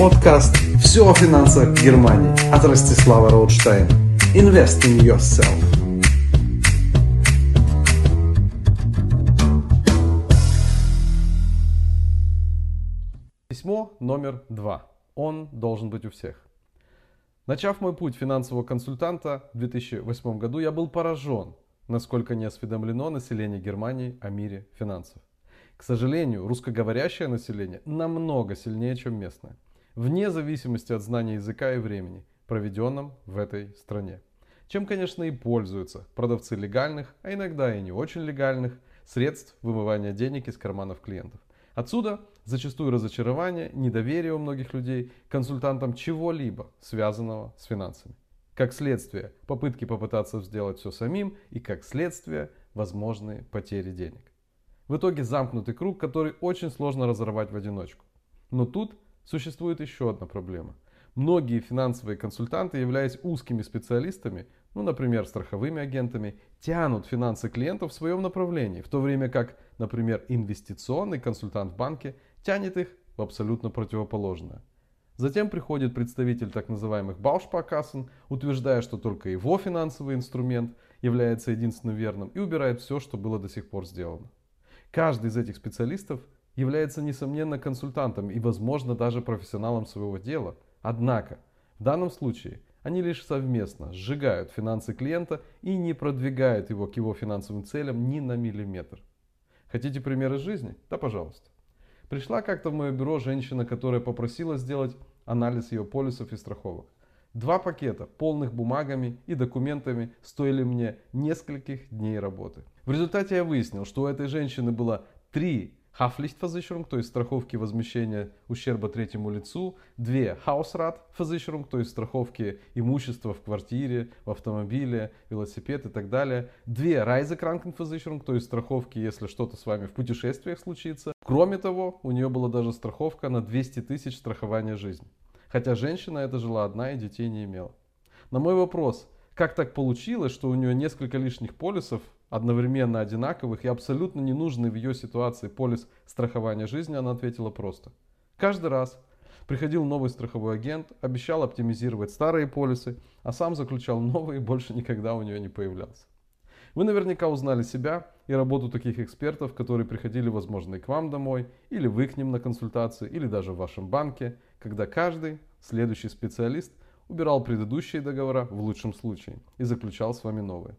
Подкаст «Все о финансах Германии» от Ростислава Роудштейна. Invest in yourself. Письмо номер два. Он должен быть у всех. Начав мой путь финансового консультанта в 2008 году, я был поражен, насколько не осведомлено население Германии о мире финансов. К сожалению, русскоговорящее население намного сильнее, чем местное, вне зависимости от знания языка и времени, проведенном в этой стране. Чем, конечно, и пользуются продавцы легальных, а иногда и не очень легальных, средств вымывания денег из карманов клиентов. Отсюда зачастую разочарование, недоверие у многих людей консультантам чего-либо, связанного с финансами. Как следствие, попытки попытаться сделать все самим и как следствие, возможные потери денег. В итоге замкнутый круг, который очень сложно разорвать в одиночку. Но тут существует еще одна проблема. Многие финансовые консультанты, являясь узкими специалистами, ну, например, страховыми агентами, тянут финансы клиентов в своем направлении, в то время как, например, инвестиционный консультант в банке тянет их в абсолютно противоположное. Затем приходит представитель так называемых Баушпаркассен, утверждая, что только его финансовый инструмент является единственным верным и убирает все, что было до сих пор сделано. Каждый из этих специалистов является, несомненно, консультантом и, возможно, даже профессионалом своего дела. Однако, в данном случае они лишь совместно сжигают финансы клиента и не продвигают его к его финансовым целям ни на миллиметр. Хотите примеры жизни? Да, пожалуйста. Пришла как-то в мое бюро женщина, которая попросила сделать анализ ее полисов и страховок. Два пакета, полных бумагами и документами, стоили мне нескольких дней работы. В результате я выяснил, что у этой женщины было три Haftpflichtversicherung, то есть страховки возмещения ущерба третьему лицу, две Hausratversicherung, то есть страховки имущества в квартире, в автомобиле, велосипед и так далее, две Reisekrankenversicherung, то есть страховки, если что-то с вами в путешествиях случится. Кроме того, у нее была даже страховка на 200 тысяч страхования жизни. Хотя женщина эта жила одна и детей не имела. На мой вопрос, как так получилось, что у нее несколько лишних полисов, одновременно одинаковых и абсолютно не нужный в ее ситуации полис страхования жизни, она ответила просто. Каждый раз приходил новый страховой агент, обещал оптимизировать старые полисы, а сам заключал новые и больше никогда у нее не появлялся. Вы наверняка узнали себя и работу таких экспертов, которые приходили, возможно, и к вам домой, или вы к ним на консультации, или даже в вашем банке, когда каждый следующий специалист убирал предыдущие договора в лучшем случае и заключал с вами новые.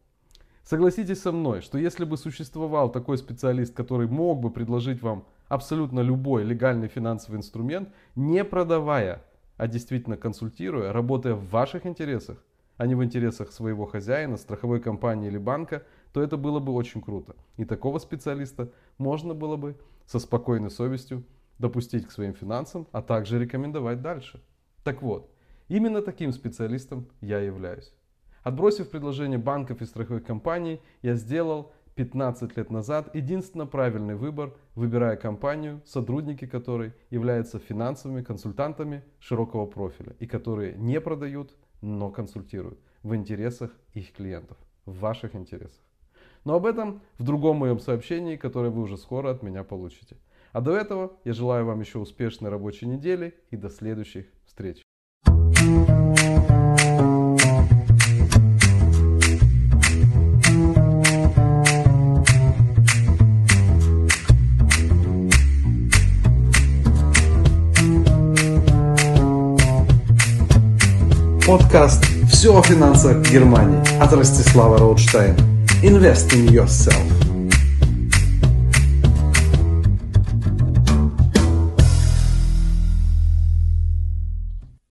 Согласитесь со мной, что если бы существовал такой специалист, который мог бы предложить вам абсолютно любой легальный финансовый инструмент, не продавая, а действительно консультируя, работая в ваших интересах, а не в интересах своего хозяина, страховой компании или банка, то это было бы очень круто. И такого специалиста можно было бы со спокойной совестью допустить к своим финансам, а также рекомендовать дальше. Так вот, именно таким специалистом я являюсь. Отбросив предложение банков и страховых компаний, я сделал 15 лет назад единственно правильный выбор, выбирая компанию, сотрудники которой являются финансовыми консультантами широкого профиля и которые не продают, но консультируют в интересах их клиентов, в ваших интересах. Но об этом в другом моем сообщении, которое вы уже скоро от меня получите. А до этого я желаю вам еще успешной рабочей недели и до следующих встреч. Подкаст «Все о финансах Германии» от Ростислава Роудштейна. Invest in yourself.